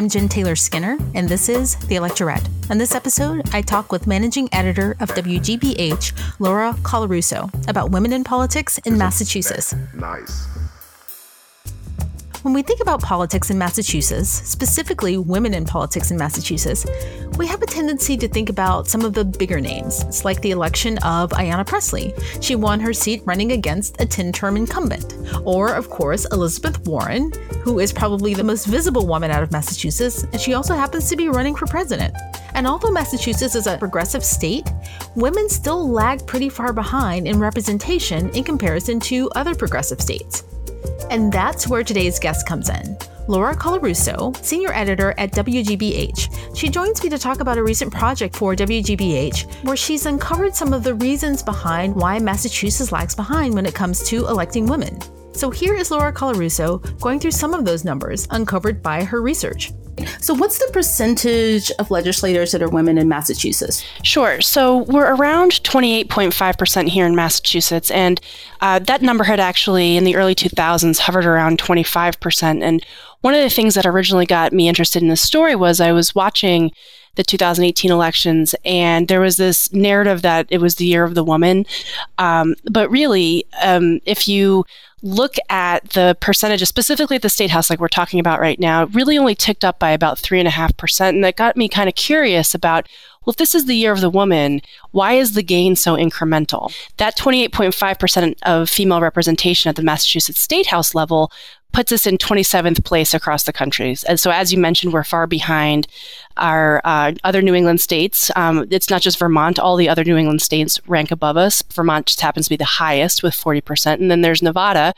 I'm Jen Taylor Skinner, and this is The Electorette. On this episode, I talk with managing editor of WGBH, Laura Colarusso, about women in politics in Massachusetts. Nice. When we think about politics in Massachusetts, specifically women in politics in Massachusetts, we have a tendency to think about some of the bigger names. It's like the election of Ayanna Pressley. She won her seat running against a 10 term incumbent. Or, of course, Elizabeth Warren, who is probably the most visible woman out of Massachusetts, and she also happens to be running for president. And although Massachusetts is a progressive state, women still lag pretty far behind in representation in comparison to other progressive states. And that's where today's guest comes in. Laura Colarusso, senior editor at WGBH. She joins me to talk about a recent project for WGBH where she's uncovered some of the reasons behind why Massachusetts lags behind when it comes to electing women. So here is Laura Colarusso going through some of those numbers uncovered by her research. So, what's the percentage of legislators that are women in Massachusetts? Sure. So, we're around 28.5% here in Massachusetts, and uh, that number had actually, in the early 2000s, hovered around 25%. And one of the things that originally got me interested in this story was I was watching the 2018 elections, and there was this narrative that it was the year of the woman. Um, but really, um, if you look at the percentages, specifically at the state house, like we're talking about right now, really only ticked up by about three and a half percent. And that got me kind of curious about well, if this is the year of the woman, why is the gain so incremental? That 28.5% of female representation at the Massachusetts State House level puts us in 27th place across the countries. And so, as you mentioned, we're far behind our uh, other New England states. Um, it's not just Vermont, all the other New England states rank above us. Vermont just happens to be the highest with 40%. And then there's Nevada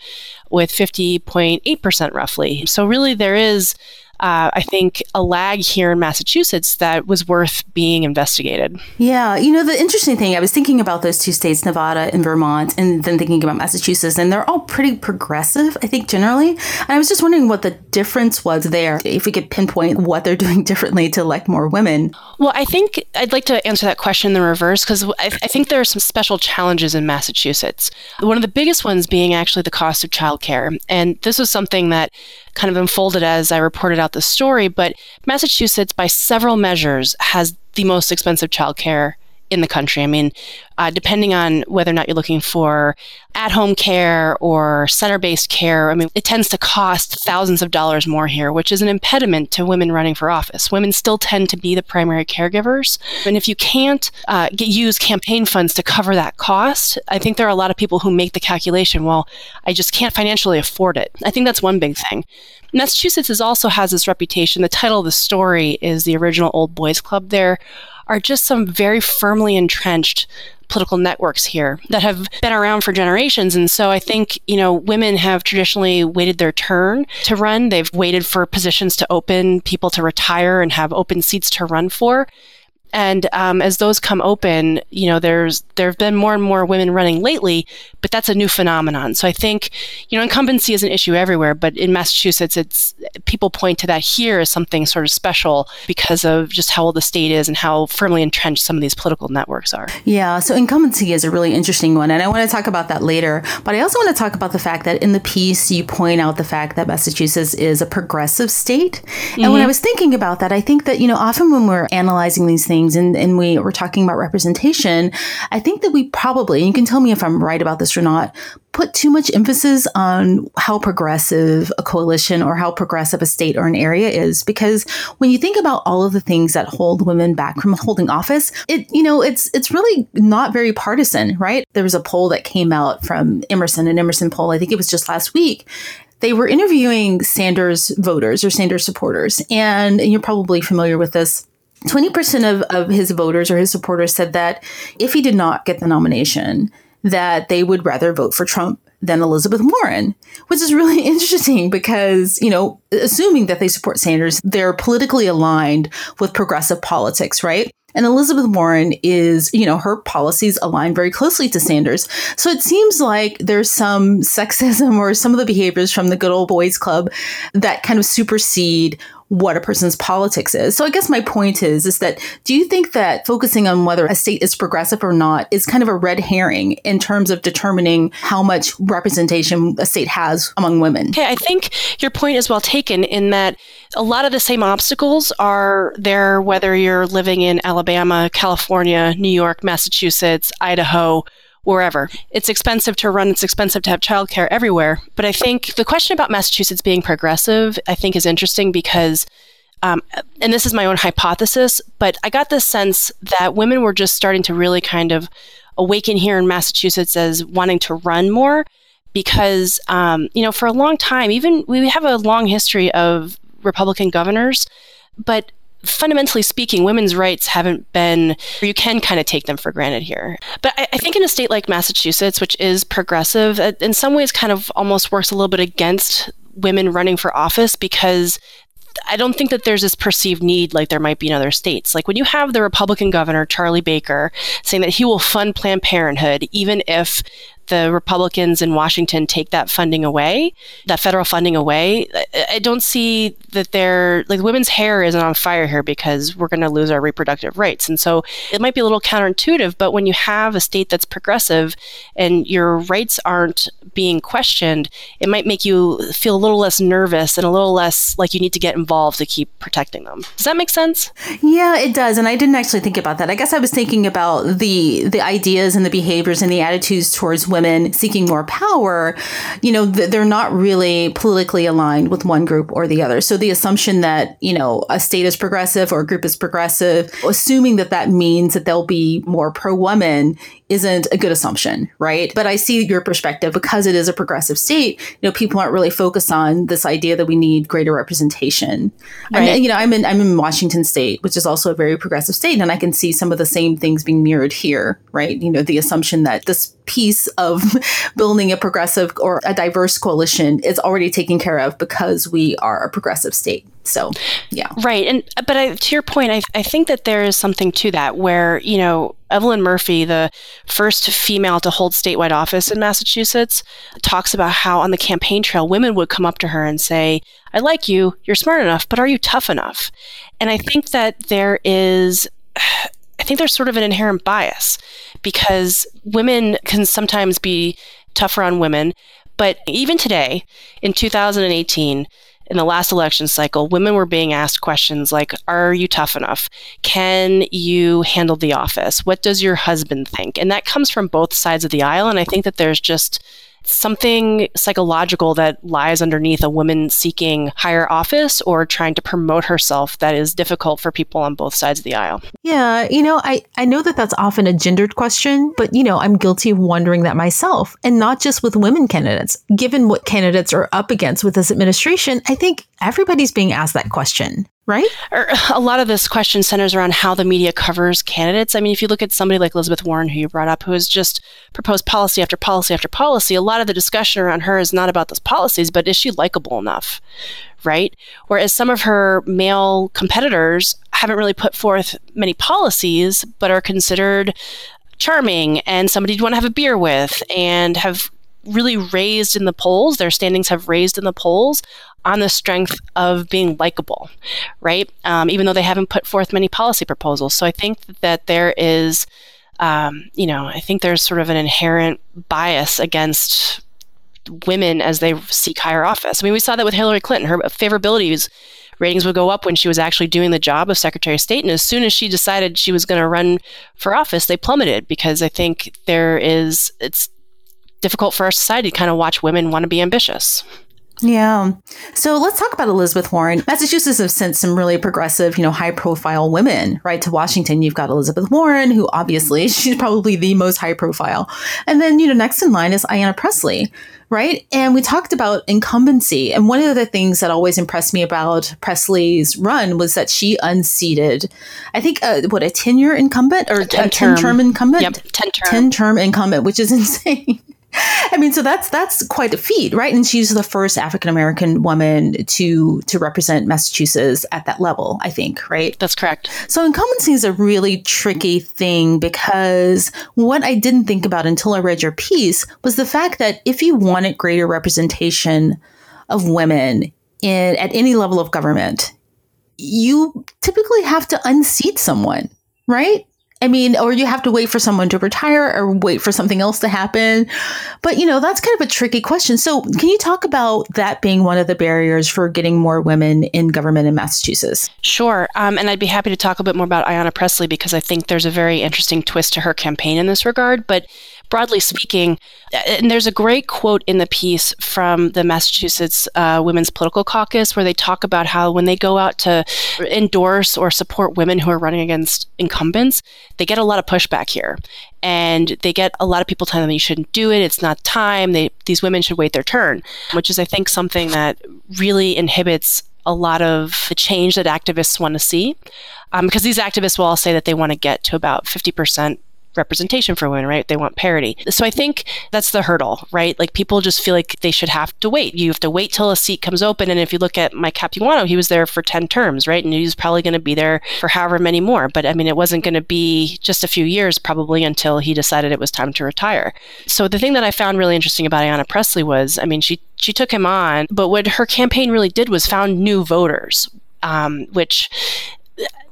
with 50.8% roughly. So, really, there is uh, I think, a lag here in Massachusetts that was worth being investigated. Yeah. You know, the interesting thing, I was thinking about those two states, Nevada and Vermont, and then thinking about Massachusetts, and they're all pretty progressive, I think, generally. And I was just wondering what the difference was there, if we could pinpoint what they're doing differently to elect more women. Well, I think I'd like to answer that question in the reverse because I, I think there are some special challenges in Massachusetts. One of the biggest ones being actually the cost of childcare. And this was something that kind of unfolded as I reported out the story, but Massachusetts, by several measures, has the most expensive childcare in the country. I mean, uh, depending on whether or not you're looking for at home care or center based care, I mean, it tends to cost thousands of dollars more here, which is an impediment to women running for office. Women still tend to be the primary caregivers. And if you can't uh, get, use campaign funds to cover that cost, I think there are a lot of people who make the calculation, well, I just can't financially afford it. I think that's one big thing. Massachusetts also has this reputation. The title of the story is the original Old Boys Club there are just some very firmly entrenched political networks here that have been around for generations. And so I think, you know, women have traditionally waited their turn to run. They've waited for positions to open, people to retire and have open seats to run for. And um, as those come open, you know, there's there have been more and more women running lately, but that's a new phenomenon. So I think, you know, incumbency is an issue everywhere, but in Massachusetts, it's people point to that here as something sort of special because of just how old the state is and how firmly entrenched some of these political networks are. Yeah, so incumbency is a really interesting one, and I want to talk about that later. But I also want to talk about the fact that in the piece you point out the fact that Massachusetts is a progressive state, mm-hmm. and when I was thinking about that, I think that you know often when we're analyzing these things things and, and we were talking about representation, I think that we probably, you can tell me if I'm right about this or not, put too much emphasis on how progressive a coalition or how progressive a state or an area is because when you think about all of the things that hold women back from holding office it you know it's it's really not very partisan right there was a poll that came out from emerson an emerson poll i think it was just last week they were interviewing Sanders voters or Sanders supporters. And, and, you're probably familiar with this. 20% of, of his voters or his supporters said that if he did not get the nomination, that they would rather vote for Trump than Elizabeth Warren, which is really interesting because, you know, assuming that they support Sanders, they're politically aligned with progressive politics, right? And Elizabeth Warren is, you know, her policies align very closely to Sanders. So it seems like there's some sexism or some of the behaviors from the good old boys club that kind of supersede what a person's politics is. So I guess my point is is that do you think that focusing on whether a state is progressive or not is kind of a red herring in terms of determining how much representation a state has among women? Okay, I think your point is well taken in that a lot of the same obstacles are there whether you're living in Alabama, California, New York, Massachusetts, Idaho, wherever. It's expensive to run, it's expensive to have childcare everywhere. But I think the question about Massachusetts being progressive, I think is interesting because um, and this is my own hypothesis, but I got the sense that women were just starting to really kind of awaken here in Massachusetts as wanting to run more because, um, you know, for a long time, even we have a long history of Republican governors, but fundamentally speaking, women's rights haven't been, you can kind of take them for granted here. But I, I, think in a state like Massachusetts, which is progressive, in some ways kind of almost works a little bit against women running for office because I don't think that there's this perceived need like there might be in other states. Like when you have the Republican governor, Charlie Baker, saying that he will fund Planned Parenthood, even if the Republicans in Washington take that funding away, that federal funding away, I don't see that they're like women's hair isn't on fire here because we're going to lose our reproductive rights. And so it might be a little counterintuitive, but when you have a state that's progressive and your rights aren't being questioned, it might make you feel a little less nervous and a little less like you need to get involved to keep protecting them. Does that make sense? Yeah, it does. And I didn't actually think about that. I guess I was thinking about the the ideas and the behaviors and the attitudes towards women seeking more power, you know, they're not really politically aligned with one group or the other. So the assumption that, you know, a state is progressive or a group is progressive, assuming that that means that they'll be more pro woman isn't a good assumption, right? But I see your perspective because it is a progressive state. You know, people aren't really focused on this idea that we need greater representation. Right. And you know, I'm in I'm in Washington State, which is also a very progressive state, and I can see some of the same things being mirrored here, right? You know, the assumption that this piece of building a progressive or a diverse coalition is already taken care of because we are a progressive state. So, yeah. Right. And, but I, to your point, I, I think that there is something to that where, you know, Evelyn Murphy, the first female to hold statewide office in Massachusetts, talks about how on the campaign trail, women would come up to her and say, I like you, you're smart enough, but are you tough enough? And I think that there is. I think there's sort of an inherent bias because women can sometimes be tougher on women. But even today, in 2018, in the last election cycle, women were being asked questions like Are you tough enough? Can you handle the office? What does your husband think? And that comes from both sides of the aisle. And I think that there's just something psychological that lies underneath a woman seeking higher office or trying to promote herself that is difficult for people on both sides of the aisle. Yeah, you know, I, I know that that's often a gendered question, but, you know, I'm guilty of wondering that myself, and not just with women candidates. Given what candidates are up against with this administration, I think everybody's being asked that question right? Or a lot of this question centers around how the media covers candidates. I mean, if you look at somebody like Elizabeth Warren, who you brought up, who has just proposed policy after policy after policy, a lot of the discussion around her is not about those policies, but is she likable enough? Right? Whereas some of her male competitors haven't really put forth many policies, but are considered charming and somebody you want to have a beer with and have really raised in the polls. Their standings have raised in the polls on the strength of being likable, right? Um, even though they haven't put forth many policy proposals. So I think that there is, um, you know, I think there's sort of an inherent bias against women as they seek higher office. I mean, we saw that with Hillary Clinton. Her favorability ratings would go up when she was actually doing the job of Secretary of State. And as soon as she decided she was going to run for office, they plummeted because I think there is, it's difficult for our society to kind of watch women want to be ambitious. Yeah. So let's talk about Elizabeth Warren. Massachusetts has sent some really progressive, you know, high profile women, right, to Washington. You've got Elizabeth Warren, who obviously she's probably the most high profile. And then, you know, next in line is Ayanna Pressley, right? And we talked about incumbency. And one of the things that always impressed me about Pressley's run was that she unseated, I think, uh, what, a 10 year incumbent or a 10 term incumbent? Yep, 10 term. 10 term incumbent, which is insane. I mean, so that's that's quite a feat, right? And she's the first African American woman to to represent Massachusetts at that level, I think, right? That's correct. So incumbency is a really tricky thing because what I didn't think about until I read your piece was the fact that if you wanted greater representation of women in at any level of government, you typically have to unseat someone, right? I mean, or you have to wait for someone to retire or wait for something else to happen. But, you know, that's kind of a tricky question. So, can you talk about that being one of the barriers for getting more women in government in Massachusetts? Sure. Um, and I'd be happy to talk a bit more about Ayanna Pressley because I think there's a very interesting twist to her campaign in this regard. But broadly speaking, and there's a great quote in the piece from the Massachusetts uh, Women's Political Caucus where they talk about how when they go out to endorse or support women who are running against incumbents, they get a lot of pushback here. And they get a lot of people telling them you shouldn't do it, it's not time, they, these women should wait their turn, which is, I think, something that really inhibits a lot of the change that activists want to see. Um, because these activists will all say that they want to get to about 50% representation for women, right? They want parity. So I think that's the hurdle, right? Like people just feel like they should have to wait. You have to wait till a seat comes open. And if you look at Mike Capuano, he was there for 10 terms, right? And he's probably going to be there for however many more. But I mean, it wasn't going to be just a few years probably until he decided it was time to retire. So the thing that I found really interesting about Ayanna Pressley was, I mean, she she took him on, but what her campaign really did was found new voters, um, which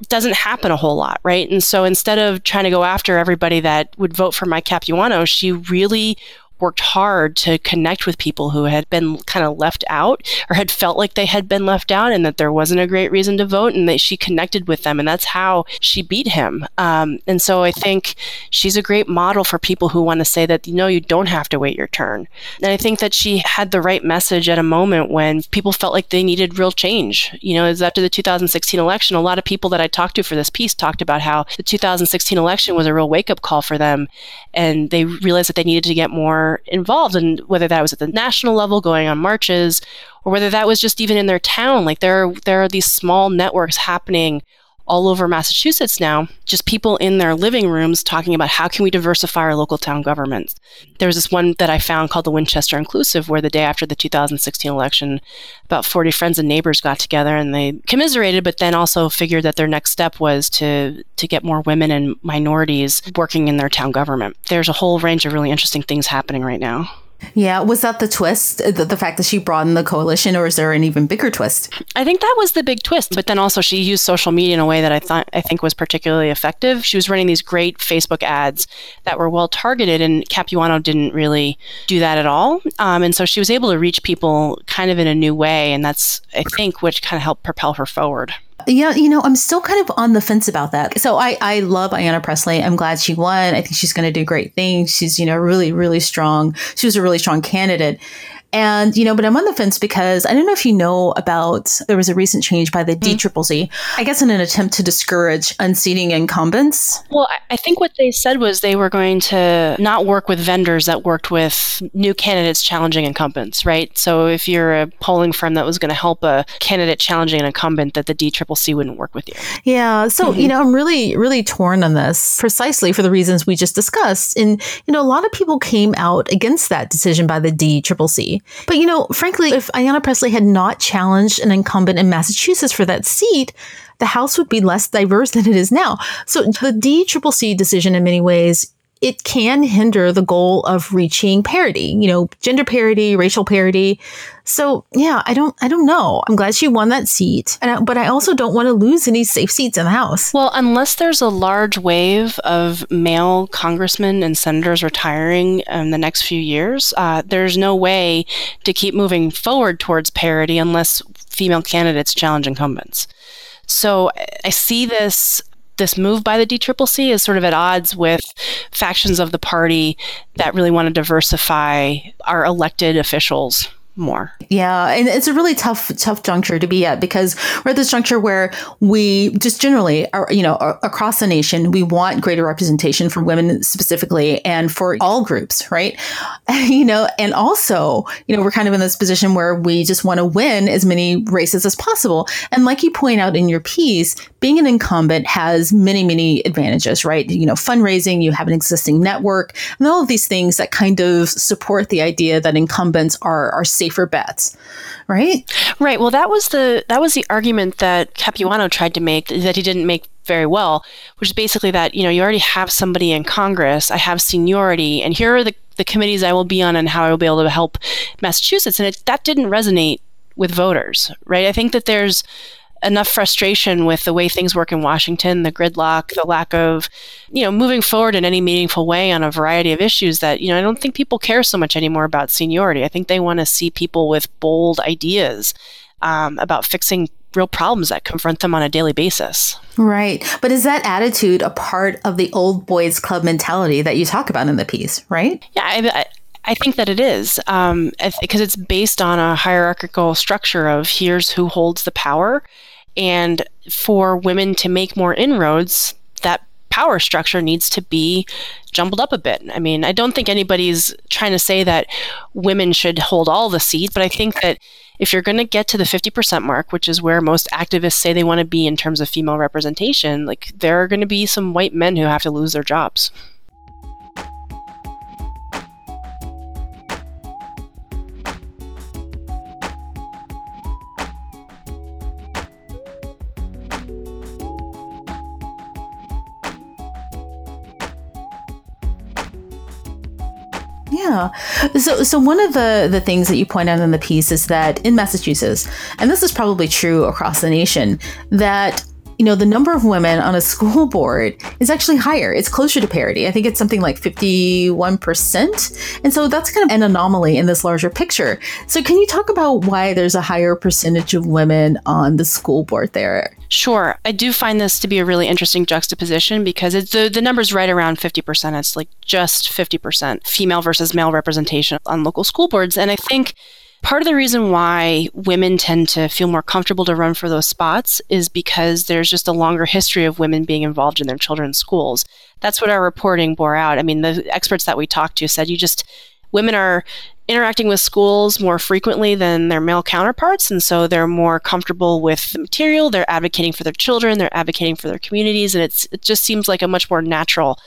doesn't happen a whole lot, right? And so instead of trying to go after everybody that would vote for Mike Capuano, she really worked hard to connect with people who had been kind of left out or had felt like they had been left out and that there wasn't a great reason to vote and that she connected with them and that's how she beat him. Um, and so i think she's a great model for people who want to say that you know you don't have to wait your turn. And i think that she had the right message at a moment when people felt like they needed real change. You know as after the 2016 election a lot of people that i talked to for this piece talked about how the 2016 election was a real wake-up call for them and they realized that they needed to get more involved and whether that was at the national level going on marches or whether that was just even in their town. Like there there are these small networks happening all over Massachusetts now, just people in their living rooms talking about how can we diversify our local town governments. There was this one that I found called the Winchester Inclusive, where the day after the 2016 election, about 40 friends and neighbors got together and they commiserated, but then also figured that their next step was to to get more women and minorities working in their town government. There's a whole range of really interesting things happening right now. Yeah, was that the twist? The, the, fact that she broadened the coalition, or is there an even bigger twist? I think that was the big twist. But then also she used social media in a way that I thought I think was particularly effective. She was running these great Facebook ads that were well targeted, and Capuano didn't really do that at all. Um, and so she was able to reach people kind of in a new way, and that's I think which kind of helped propel her forward. Yeah, you know, I'm still kind of on the fence about that. So I, I love Ayanna Pressley. I'm glad she won. I think she's going to do great things. She's, you know, really, really strong. She was a really strong candidate. And, you know, but I'm on the fence because I don't know if you know about there was a recent change by the mm. DCCC, I guess in an attempt to discourage unseating incumbents. Well, I think what they said was they were going to not work with vendors that worked with new candidates challenging incumbents, right? So if you're a polling firm that was going to help a candidate challenging an incumbent, that the DCCC wouldn't work with you. Yeah. So, mm-hmm. you know, I'm really, really torn on this precisely for the reasons we just discussed. And, you know, a lot of people came out against that decision by the DCCC. But you know, frankly, if Ayanna Pressley had not challenged an incumbent in Massachusetts for that seat, the House would be less diverse than it is now. So the DCCC decision, in many ways, it can hinder the goal of reaching parity, you know, gender parity, racial parity. So yeah, I don't, I don't know. I'm glad she won that seat, I, but I also don't want to lose any safe seats in the House. Well, unless there's a large wave of male congressmen and senators retiring in the next few years, uh, there's no way to keep moving forward towards parity unless female candidates challenge incumbents. So I see this this move by the DCCC is sort of at odds with factions of the party that really want to diversify our elected officials more. Yeah, and it's a really tough tough juncture to be at because we're at this juncture where we just generally are you know across the nation we want greater representation for women specifically and for all groups, right? you know, and also, you know, we're kind of in this position where we just want to win as many races as possible. And like you point out in your piece, being an incumbent has many many advantages, right? You know, fundraising, you have an existing network, and all of these things that kind of support the idea that incumbents are are safer bets, right? Right. Well, that was the that was the argument that Capuano tried to make that he didn't make very well, which is basically that you know you already have somebody in Congress. I have seniority, and here are the the committees I will be on and how I will be able to help Massachusetts. And it, that didn't resonate with voters, right? I think that there's enough frustration with the way things work in Washington, the gridlock, the lack of, you know, moving forward in any meaningful way on a variety of issues that, you know, I don't think people care so much anymore about seniority. I think they want to see people with bold ideas um, about fixing real problems that confront them on a daily basis. Right. But is that attitude a part of the old boys club mentality that you talk about in the piece, right? Yeah, I, I, I think that it is um, because it's based on a hierarchical structure of here's who holds the power. And for women to make more inroads, that power structure needs to be jumbled up a bit. I mean, I don't think anybody's trying to say that women should hold all the seats, but I think that if you're going to get to the 50% mark, which is where most activists say they want to be in terms of female representation, like there are going to be some white men who have to lose their jobs. Yeah. So, so one of the the things that you point out in the piece is that in Massachusetts, and this is probably true across the nation, that you know, the number of women on a school board is actually higher. It's closer to parity. I think it's something like 51%. And so that's kind of an anomaly in this larger picture. So, can you talk about why there's a higher percentage of women on the school board there? Sure. I do find this to be a really interesting juxtaposition because the, the number's right around 50%. It's like just 50% female versus male representation on local school boards. And I think Part of the reason why women tend to feel more comfortable to run for those spots is because there's just a longer history of women being involved in their children's schools. That's what our reporting bore out. I mean, the experts that we talked to said you just, women are interacting with schools more frequently than their male counterparts. And so they're more comfortable with the material. They're advocating for their children. They're advocating for their communities. And it's, it just seems like a much more natural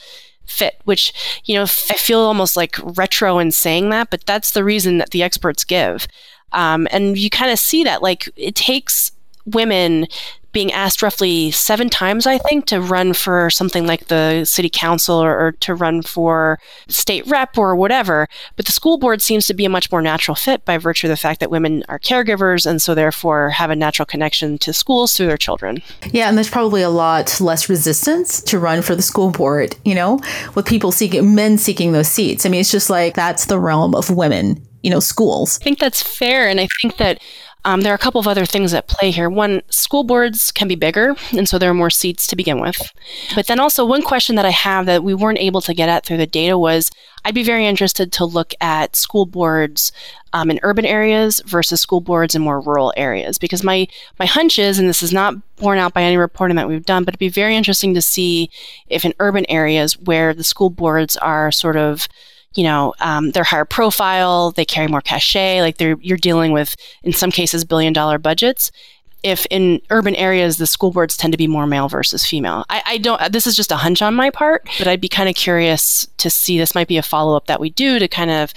fit, which, you know, I feel almost like retro in saying that, but that's the reason that the experts give. Um, and you kind of see that, like, it takes women being asked roughly seven times, I think, to run for something like the city council or, or, to run for state rep or whatever. But the school board seems to be a much more natural fit by virtue of the fact that women are caregivers and so therefore have a natural connection to schools through their children. Yeah, and there's probably a lot less resistance to run for the school board, you know, with people seeking, men seeking those seats. I mean, it's just like that's the realm of women you know schools. I think that's fair, and I think that um, there are a couple of other things at play here. One, school boards can be bigger, and so there are more seats to begin with. But then also, one question that I have that we weren't able to get at through the data was I'd be very interested to look at school boards um, in urban areas versus school boards in more rural areas. Because my, my hunch is, and this is not borne out by any reporting that we've done, but it'd be very interesting to see if in urban areas where the school boards are sort of you know, um, they're higher profile, they carry more cachet, like they're you're dealing with in some cases billion dollar budgets. If in urban areas the school boards tend to be more male versus female, I, I don't. This is just a hunch on my part, but I'd be kind of curious to see. This might be a follow up that we do to kind of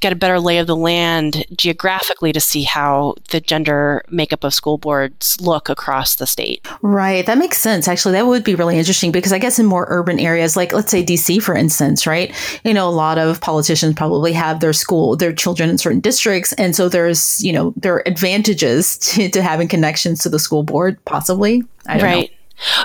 get a better lay of the land geographically to see how the gender makeup of school boards look across the state. Right. That makes sense. Actually, that would be really interesting because I guess in more urban areas, like let's say DC, for instance, right? You know, a lot of politicians probably have their school, their children in certain districts. And so there's, you know, there are advantages to, to having connections to the school board, possibly. right. Know.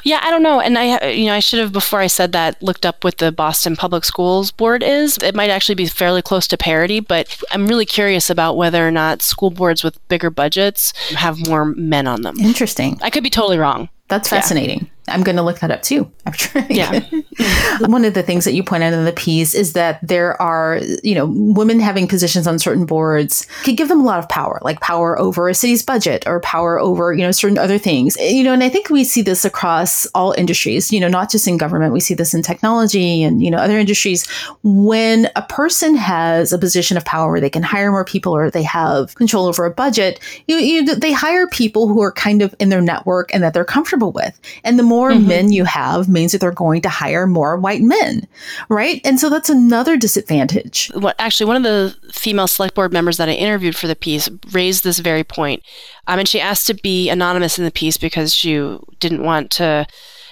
Yeah, I don't know. And I, uh, you know, I should have before I said that looked up what the Boston Public Schools Board is. It might actually be fairly close to parity, but I'm really curious about whether or not school boards with bigger budgets have more men on them. Interesting. I could be totally wrong. That's fascinating. Yeah. I'm going to look that up too. After yeah. Mm-hmm. One of the things that you point out in the piece is that there are, you know, women having positions on certain boards could give them a lot of power, like power over a city's budget or power over, you know, certain other things. You know, and I think we see this across all industries, you know, not just in government. We see this in technology and, you know, other industries. When a person has a position of power where they can hire more people or they have control over a budget, you, you they hire people who are kind of in their network and that they're comfortable with. And the more more mm-hmm. men you have means that they're going to hire more white men, right? And so that's another disadvantage. What actually one of the female select board members that I interviewed for the piece raised this very point. Um, and she asked to be anonymous in the piece because she didn't want to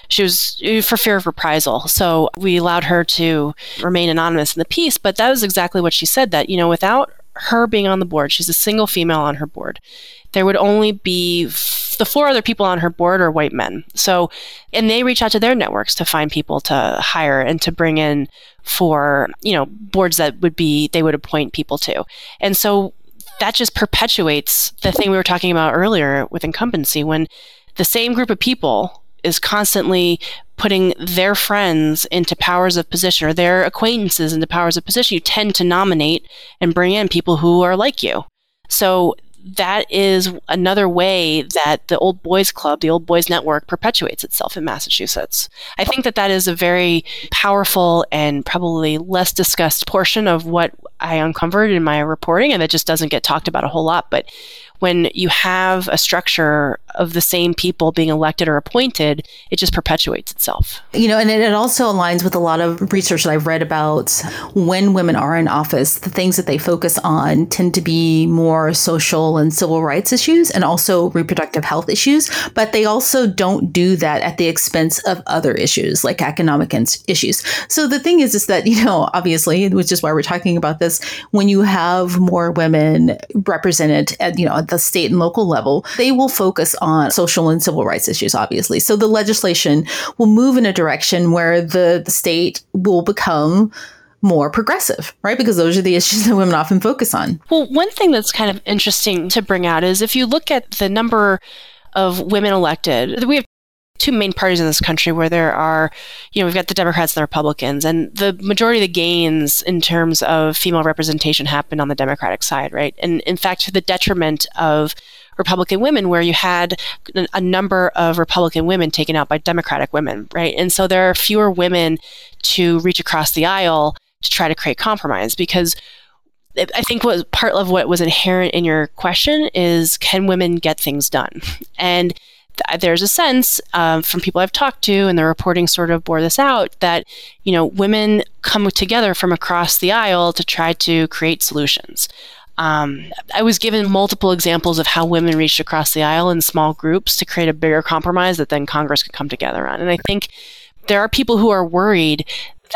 she was for fear of reprisal. So we allowed her to remain anonymous in the piece, but that was exactly what she said that, you know, without her being on the board, she's a single female on her board. There would only be the four other people on her board are white men. So, and they reach out to their networks to find people to hire and to bring in for, you know, boards that would be, they would appoint people to. And so that just perpetuates the thing we were talking about earlier with incumbency when the same group of people is constantly putting their friends into powers of position or their acquaintances into powers of position, you tend to nominate and bring in people who are like you. So that is another way that the old boys club the old boys network perpetuates itself in massachusetts. I think that that is a very powerful and probably less discussed portion of what i uncovered in my reporting and that just doesn't get talked about a whole lot but when you have a structure of the same people being elected or appointed, it just perpetuates itself. You know, and it, also aligns with a lot of research that I've read about when women are in office, the things that they focus on tend to be more social and civil rights issues and also reproductive health issues, but they also don't do that at the expense of other issues like economic issues. So the thing is, is that, you know, obviously, which is why we're talking about this, when you have more women represented at, you know, at the state and local level, they will focus on social and civil rights issues, obviously. So the legislation will move in a direction where the, the state will become more progressive, right? Because those are the issues that women often focus on. Well, one thing that's kind of interesting to bring out is if you look at the number of women elected, we have two main parties in this country where there are, you know, we've got the Democrats and the Republicans, and the majority of the gains in terms of female representation happened on the Democratic side, right? And in fact, to the detriment of Republican women, where you had a number of Republican women taken out by Democratic women, right? And so there are fewer women to reach across the aisle to try to create compromise because I think what part of what was inherent in your question is can women get things done? And there's a sense um, from people I've talked to, and the reporting sort of bore this out, that you know women come together from across the aisle to try to create solutions. Um, I was given multiple examples of how women reached across the aisle in small groups to create a bigger compromise that then Congress could come together on. And I think there are people who are worried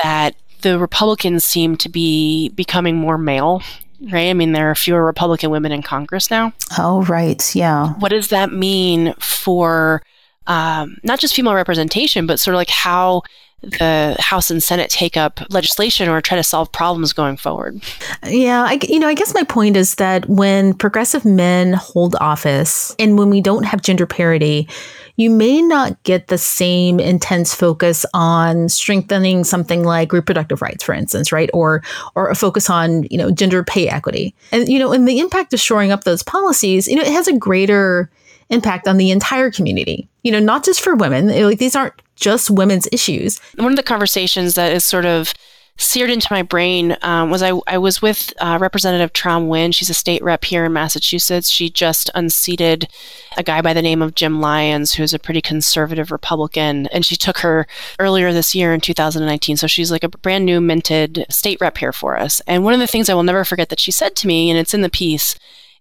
that the Republicans seem to be becoming more male right? I mean, there are fewer Republican women in Congress now. Oh, right. Yeah. What does that mean for um, not just female representation, but sort of like how the House and Senate take up legislation or try to solve problems going forward. Yeah, I, you know, I guess my point is that when progressive men hold office and when we don't have gender parity, you may not get the same intense focus on strengthening something like reproductive rights, for instance, right? Or or a focus on you know gender pay equity, and you know, and the impact of shoring up those policies, you know, it has a greater impact on the entire community. You know, not just for women. Like these aren't just women's issues. One of the conversations that is sort of seared into my brain um, was I, I was with uh, Representative Tram Nguyen. She's a state rep here in Massachusetts. She just unseated a guy by the name of Jim Lyons, who's a pretty conservative Republican, and she took her earlier this year in 2019. So she's like a brand new minted state rep here for us. And one of the things I will never forget that she said to me, and it's in the piece,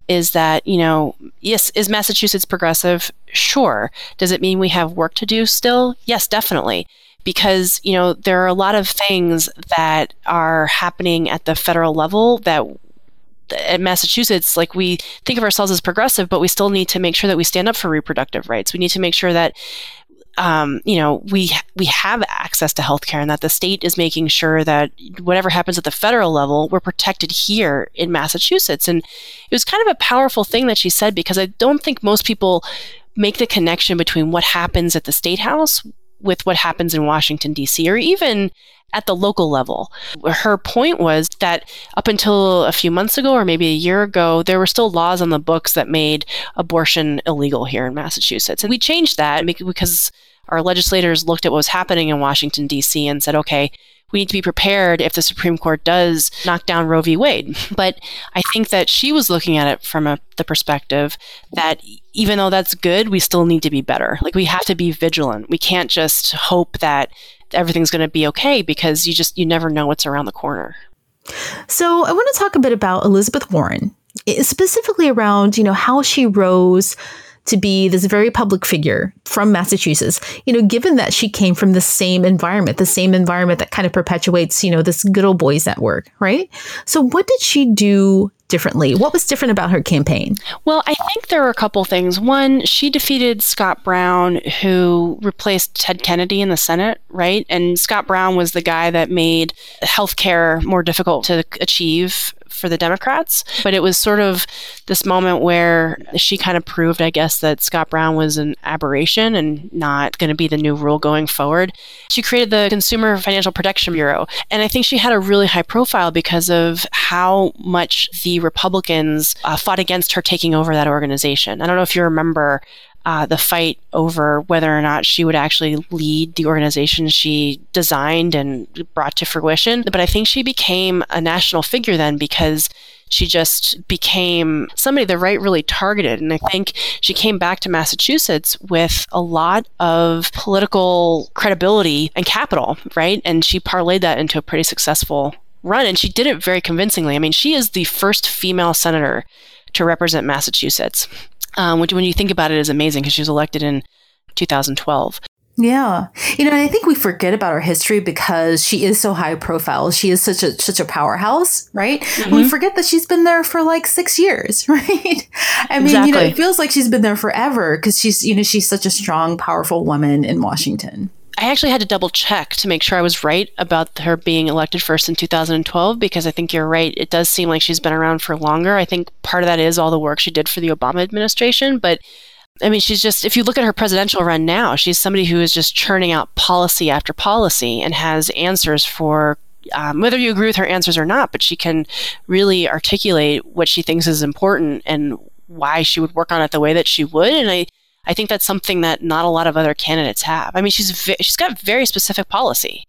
is that, you know, yes, is Massachusetts progressive? Sure. Does it mean we have work to do still? Yes, definitely. Because, you know, there are a lot of things that are happening at the federal level that at Massachusetts, like we think of ourselves as progressive, but we still need to make sure that we stand up for reproductive rights. We need to make sure that um, you know, we we have access to healthcare, and that the state is making sure that whatever happens at the federal level, we're protected here in Massachusetts. And it was kind of a powerful thing that she said because I don't think most people make the connection between what happens at the state house with what happens in Washington D.C. or even at the local level. Her point was that up until a few months ago, or maybe a year ago, there were still laws on the books that made abortion illegal here in Massachusetts. And we changed that because our legislators looked at what was happening in Washington, D.C., and said, okay, we need to be prepared if the Supreme Court does knock down Roe v. Wade. But I think that she was looking at it from a, the perspective that even though that's good, we still need to be better. Like we have to be vigilant. We can't just hope that everything's going to be okay because you just you never know what's around the corner. So I want to talk a bit about Elizabeth Warren, eh, specifically around you know how she rose to be this very public figure from Massachusetts, you know, given that she came from the same environment, the same environment that kind of perpetuates, you know, this good old boys network, right? So what did she do differently. What was different about her campaign? Well, I think there were a couple things. One, she defeated Scott Brown, who replaced Ted Kennedy in the Senate, right? And Scott Brown was the guy that made healthcare more difficult to achieve for the Democrats. But it was sort of this moment where she kind of proved, I guess, that Scott Brown was an aberration and not going to be the new rule going forward. She created the Consumer Financial Protection Bureau. And I think she had a really high profile because of how much the Republicans uh, fought against her taking over that organization. I don't know if you remember uh, the fight over whether or not she would actually lead the organization she designed and brought to fruition. But I think she became a national figure then because she just became somebody the right really targeted. And I think she came back to Massachusetts with a lot of political credibility and capital, right? And she parlayed that into a pretty successful run. And she did it very convincingly. I mean, she is the first female senator to represent Massachusetts um, which when you think about it is amazing because she was elected in 2012. Yeah. You know, I think we forget about her history because she is so high profile. She is such a such a powerhouse, right? Mm-hmm. We forget that she's been there for like 6 years, right? I mean, exactly. you know, it feels like she's been there forever because she's, you know, she's such a strong, powerful woman in Washington. I actually had to double check to make sure I was right about her being elected first in 2012 because I think you're right. It does seem like she's been around for longer. I think part of that is all the work she did for the Obama administration, but I mean, she's just, if you look at her presidential run now, she's somebody who is just churning out policy after policy and has answers for um, whether you agree with her answers or not, but she can really articulate what she thinks is important and why she would work on it the way that she would. And I, I think that's something that not a lot of other candidates have. I mean, she's she's got very specific policy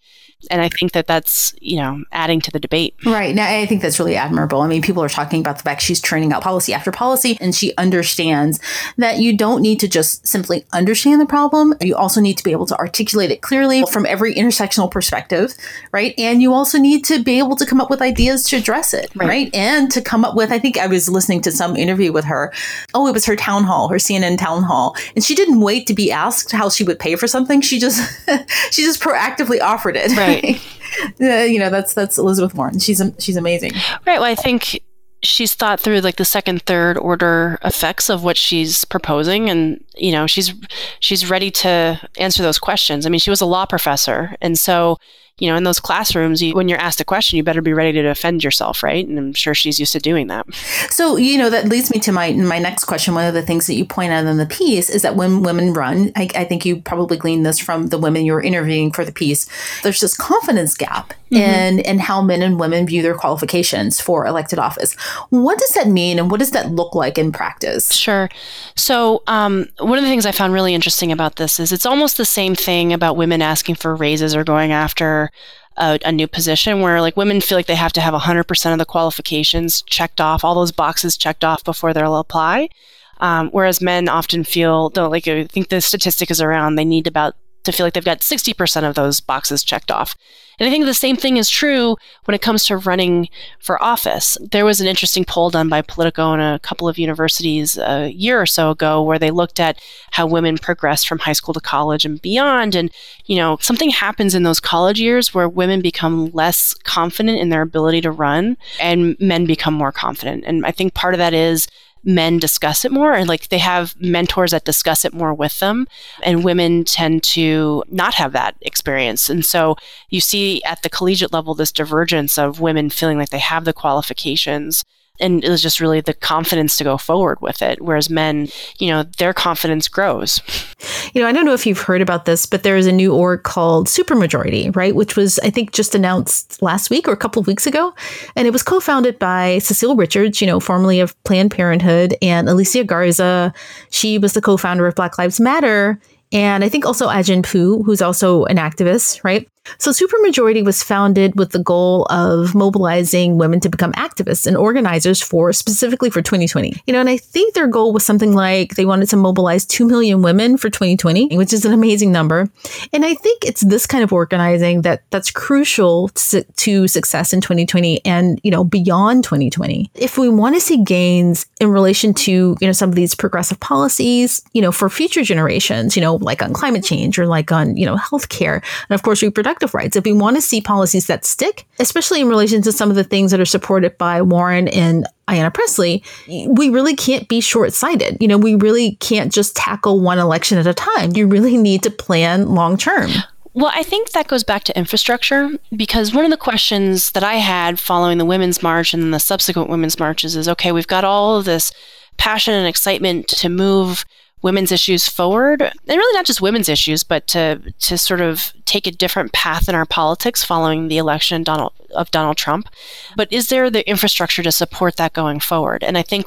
and I think that that's you know adding to the debate. Right now, I think that's really admirable. I mean, people are talking about the fact she's churning out policy after policy, and she understands that you don't need to just simply understand the problem. You also need to be able to articulate it clearly from every intersectional perspective, right? And you also need to be able to come up with ideas to address it, right? right? And to come up with. I think I was listening to some interview with her. Oh, it was her town hall, her CNN town hall, and she didn't wait to be asked how she would pay for something. She just she just proactively offered it. Right right. you know, that's that's Elizabeth Warren. She's she's amazing. Right. Well, I think she's thought through like the second third order effects of what she's proposing and you know she's she's ready to answer those questions i mean she was a law professor and so you know, in those classrooms, you, when you're asked a question, you better be ready to defend yourself, right? And I'm sure she's used to doing that. So, you know, that leads me to my my next question. One of the things that you point out in the piece is that when women run, I, I think you probably gleaned this from the women you were interviewing for the piece. There's this confidence gap mm-hmm. in in how men and women view their qualifications for elected office. What does that mean, and what does that look like in practice? Sure. So, um, one of the things I found really interesting about this is it's almost the same thing about women asking for raises or going after a, a, new position where like women feel like they have to have 100% of the qualifications checked off, all those boxes checked off before they'll apply. Um, whereas men often feel, don't like, I think the statistic is around they need about to feel like they've got 60% of those boxes checked off. And I think the same thing is true when it comes to running for office. There was an interesting poll done by Politico and a couple of universities a year or so ago where they looked at how women progress from high school to college and beyond. And, you know, something happens in those college years where women become less confident in their ability to run and men become more confident. And I think part of that is men discuss it more and like they have mentors that discuss it more with them and women tend to not have that experience. And so you see at the collegiate level this divergence of women feeling like they have the qualifications and it was just really the confidence to go forward with it whereas men you know their confidence grows. You know i don't know if you've heard about this but there is a new org called supermajority right? Which was i think just announced last week or a couple of weeks ago. And it was co-founded by cecile richards you know formerly of planned parenthood and alicia garza. She was the co-founder of black lives matter. And I think also Ai-jen Poo, who's also an activist, right? So, Supermajority was founded with the goal of mobilizing women to become activists and organizers for specifically for 2020. You know, and I think their goal was something like they wanted to mobilize 2 million women for 2020, which is an amazing number. And I think it's this kind of organizing that that's crucial to, to success in 2020 and, you know, beyond 2020. If we want to see gains in relation to, you know, some of these progressive policies, you know, for future generations, you know, like on climate change or like on, you know, healthcare and of course reproductive reproductive rights, if we want to see policies that stick, especially in relation to some of the things that are supported by Warren and Ayanna Pressley, we really can't be short sighted. You know, we really can't just tackle one election at a time. You really need to plan long term. Well, I think that goes back to infrastructure because one of the questions that I had following the Women's March and the subsequent Women's Marches is okay, we've got all of this passion and excitement to move women's issues forward and really not just women's issues but to to sort of take a different path in our politics following the election Donald, of Donald Trump. But is there the infrastructure to support that going forward? And I think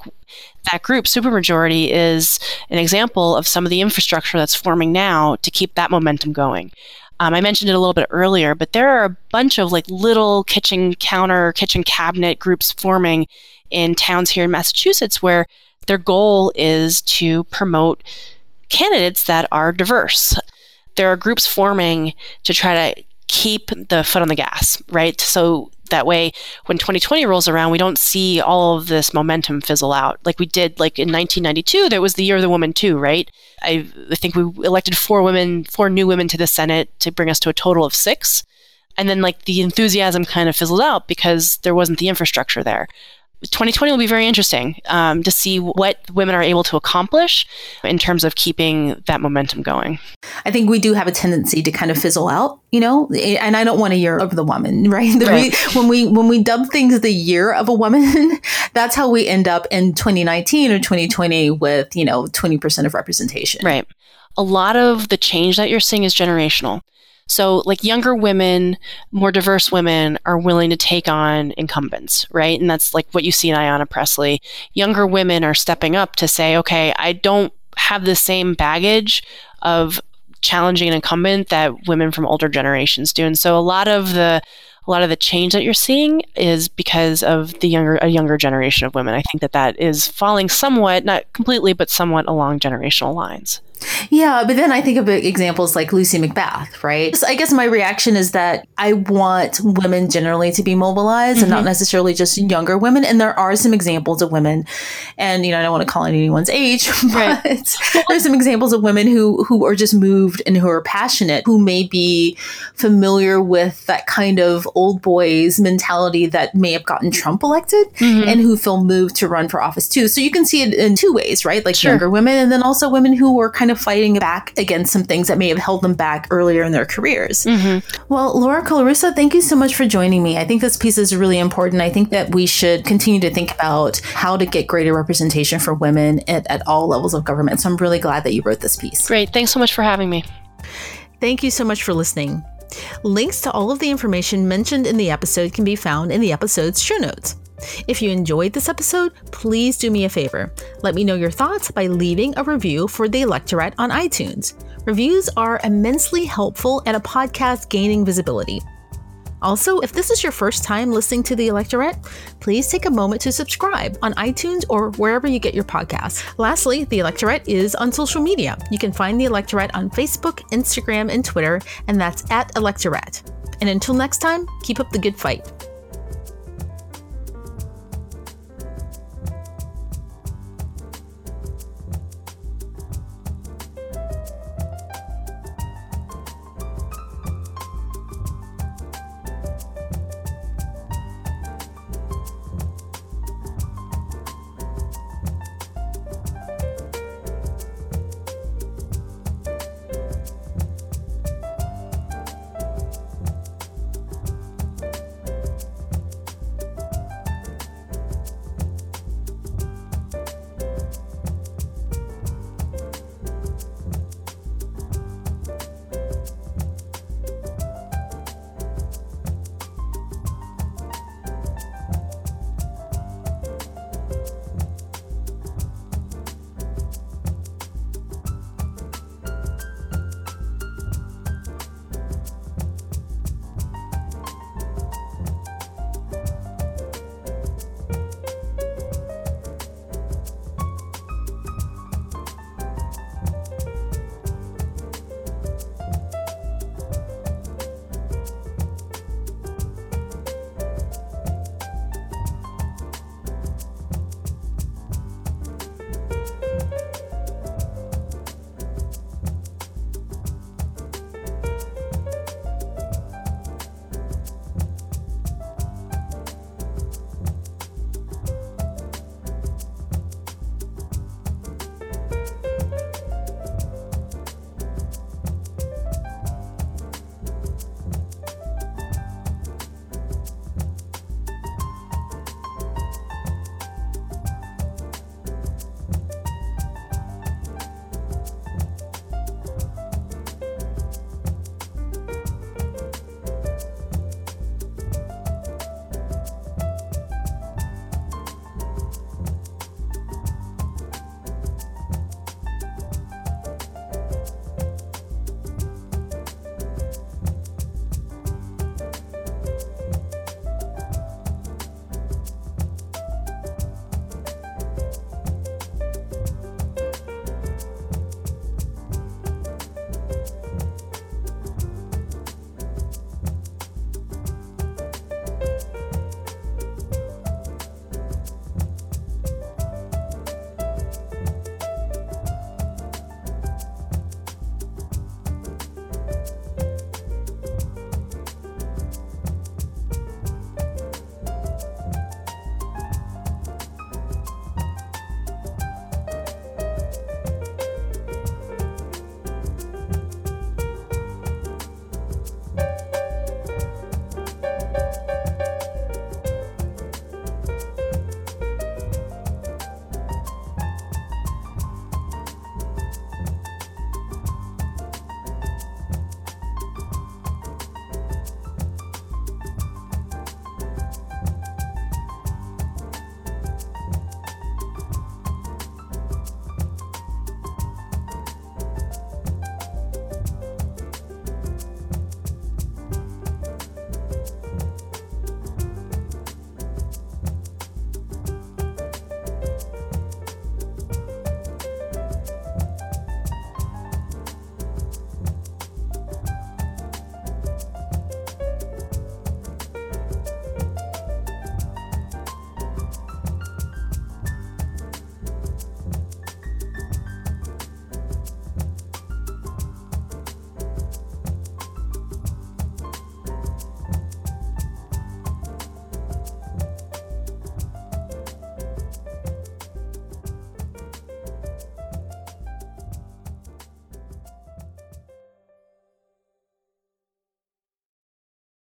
that group supermajority is an example of some of the infrastructure that's forming now to keep that momentum going. Um, I mentioned it a little bit earlier, but there are a bunch of like little kitchen counter, kitchen cabinet groups forming in towns here in Massachusetts where their goal is to promote candidates that are diverse. There are groups forming to try to keep the foot on the gas, right? So that way when 2020 rolls around we don't see all of this momentum fizzle out like we did like in 1992 that was the year of the woman too right I, think we elected four women four new women to the senate to bring us to a total of six and then like the enthusiasm kind of fizzled out because there wasn't the infrastructure there 2020 will be very interesting um, to see what women are able to accomplish in terms of keeping that momentum going. I think we do have a tendency to kind of fizzle out, you know, and I don't want a year of the woman, right? right. We, when we when we dub things the year of a woman, that's how we end up in 2019 or 2020 with you know 20% of representation. Right. A lot of the change that you're seeing is generational. So, like younger women, more diverse women are willing to take on incumbents, right? And that's like what you see in Ayanna Pressley. Younger women are stepping up to say, okay, I don't have the same baggage of challenging an incumbent that women from older generations do. And so, a lot of the a lot of the change that you're seeing is because of the younger a younger generation of women. I think that that is falling somewhat, not completely, but somewhat along generational lines. Yeah, but then I think of examples like Lucy McBath, right? So I guess my reaction is that I want women generally to be mobilized mm-hmm. and not mm-hmm. necessarily just younger women. And there are some examples of women, and you know, I don't want to call anyone's age, but right. there's some examples of women who who are just moved and who are passionate, who may be familiar with that kind of old boys mentality that may have gotten Trump elected, mm-hmm. and who feel moved to run for office too. So you can see it in two ways, right? Like sure. younger women, and then also women who are kind of fighting back against some things that may have held them back earlier in their careers. Mm-hmm. Well, Laura Colarusso, thank you so much for joining me. I think this piece is really important. I think that we should continue to think about how to get greater representation for women at, at all levels of government. So I'm really glad that you wrote this piece. Great. Thanks so much for having me. Thank you so much for listening. Links to all of the information mentioned in the episode can be found in the episode's show notes. If you enjoyed this episode, please do me a favor. Let me know your thoughts by leaving a review for the Electorette on iTunes. Reviews are immensely helpful in a podcast gaining visibility. Also, if this is your first time listening to The Electorette, please take a moment to subscribe on iTunes or wherever you get your podcasts. Lastly, The Electorette is on social media. You can find The Electorette on Facebook, Instagram, and Twitter, and that's at Electorette. And until next time, keep up the good fight.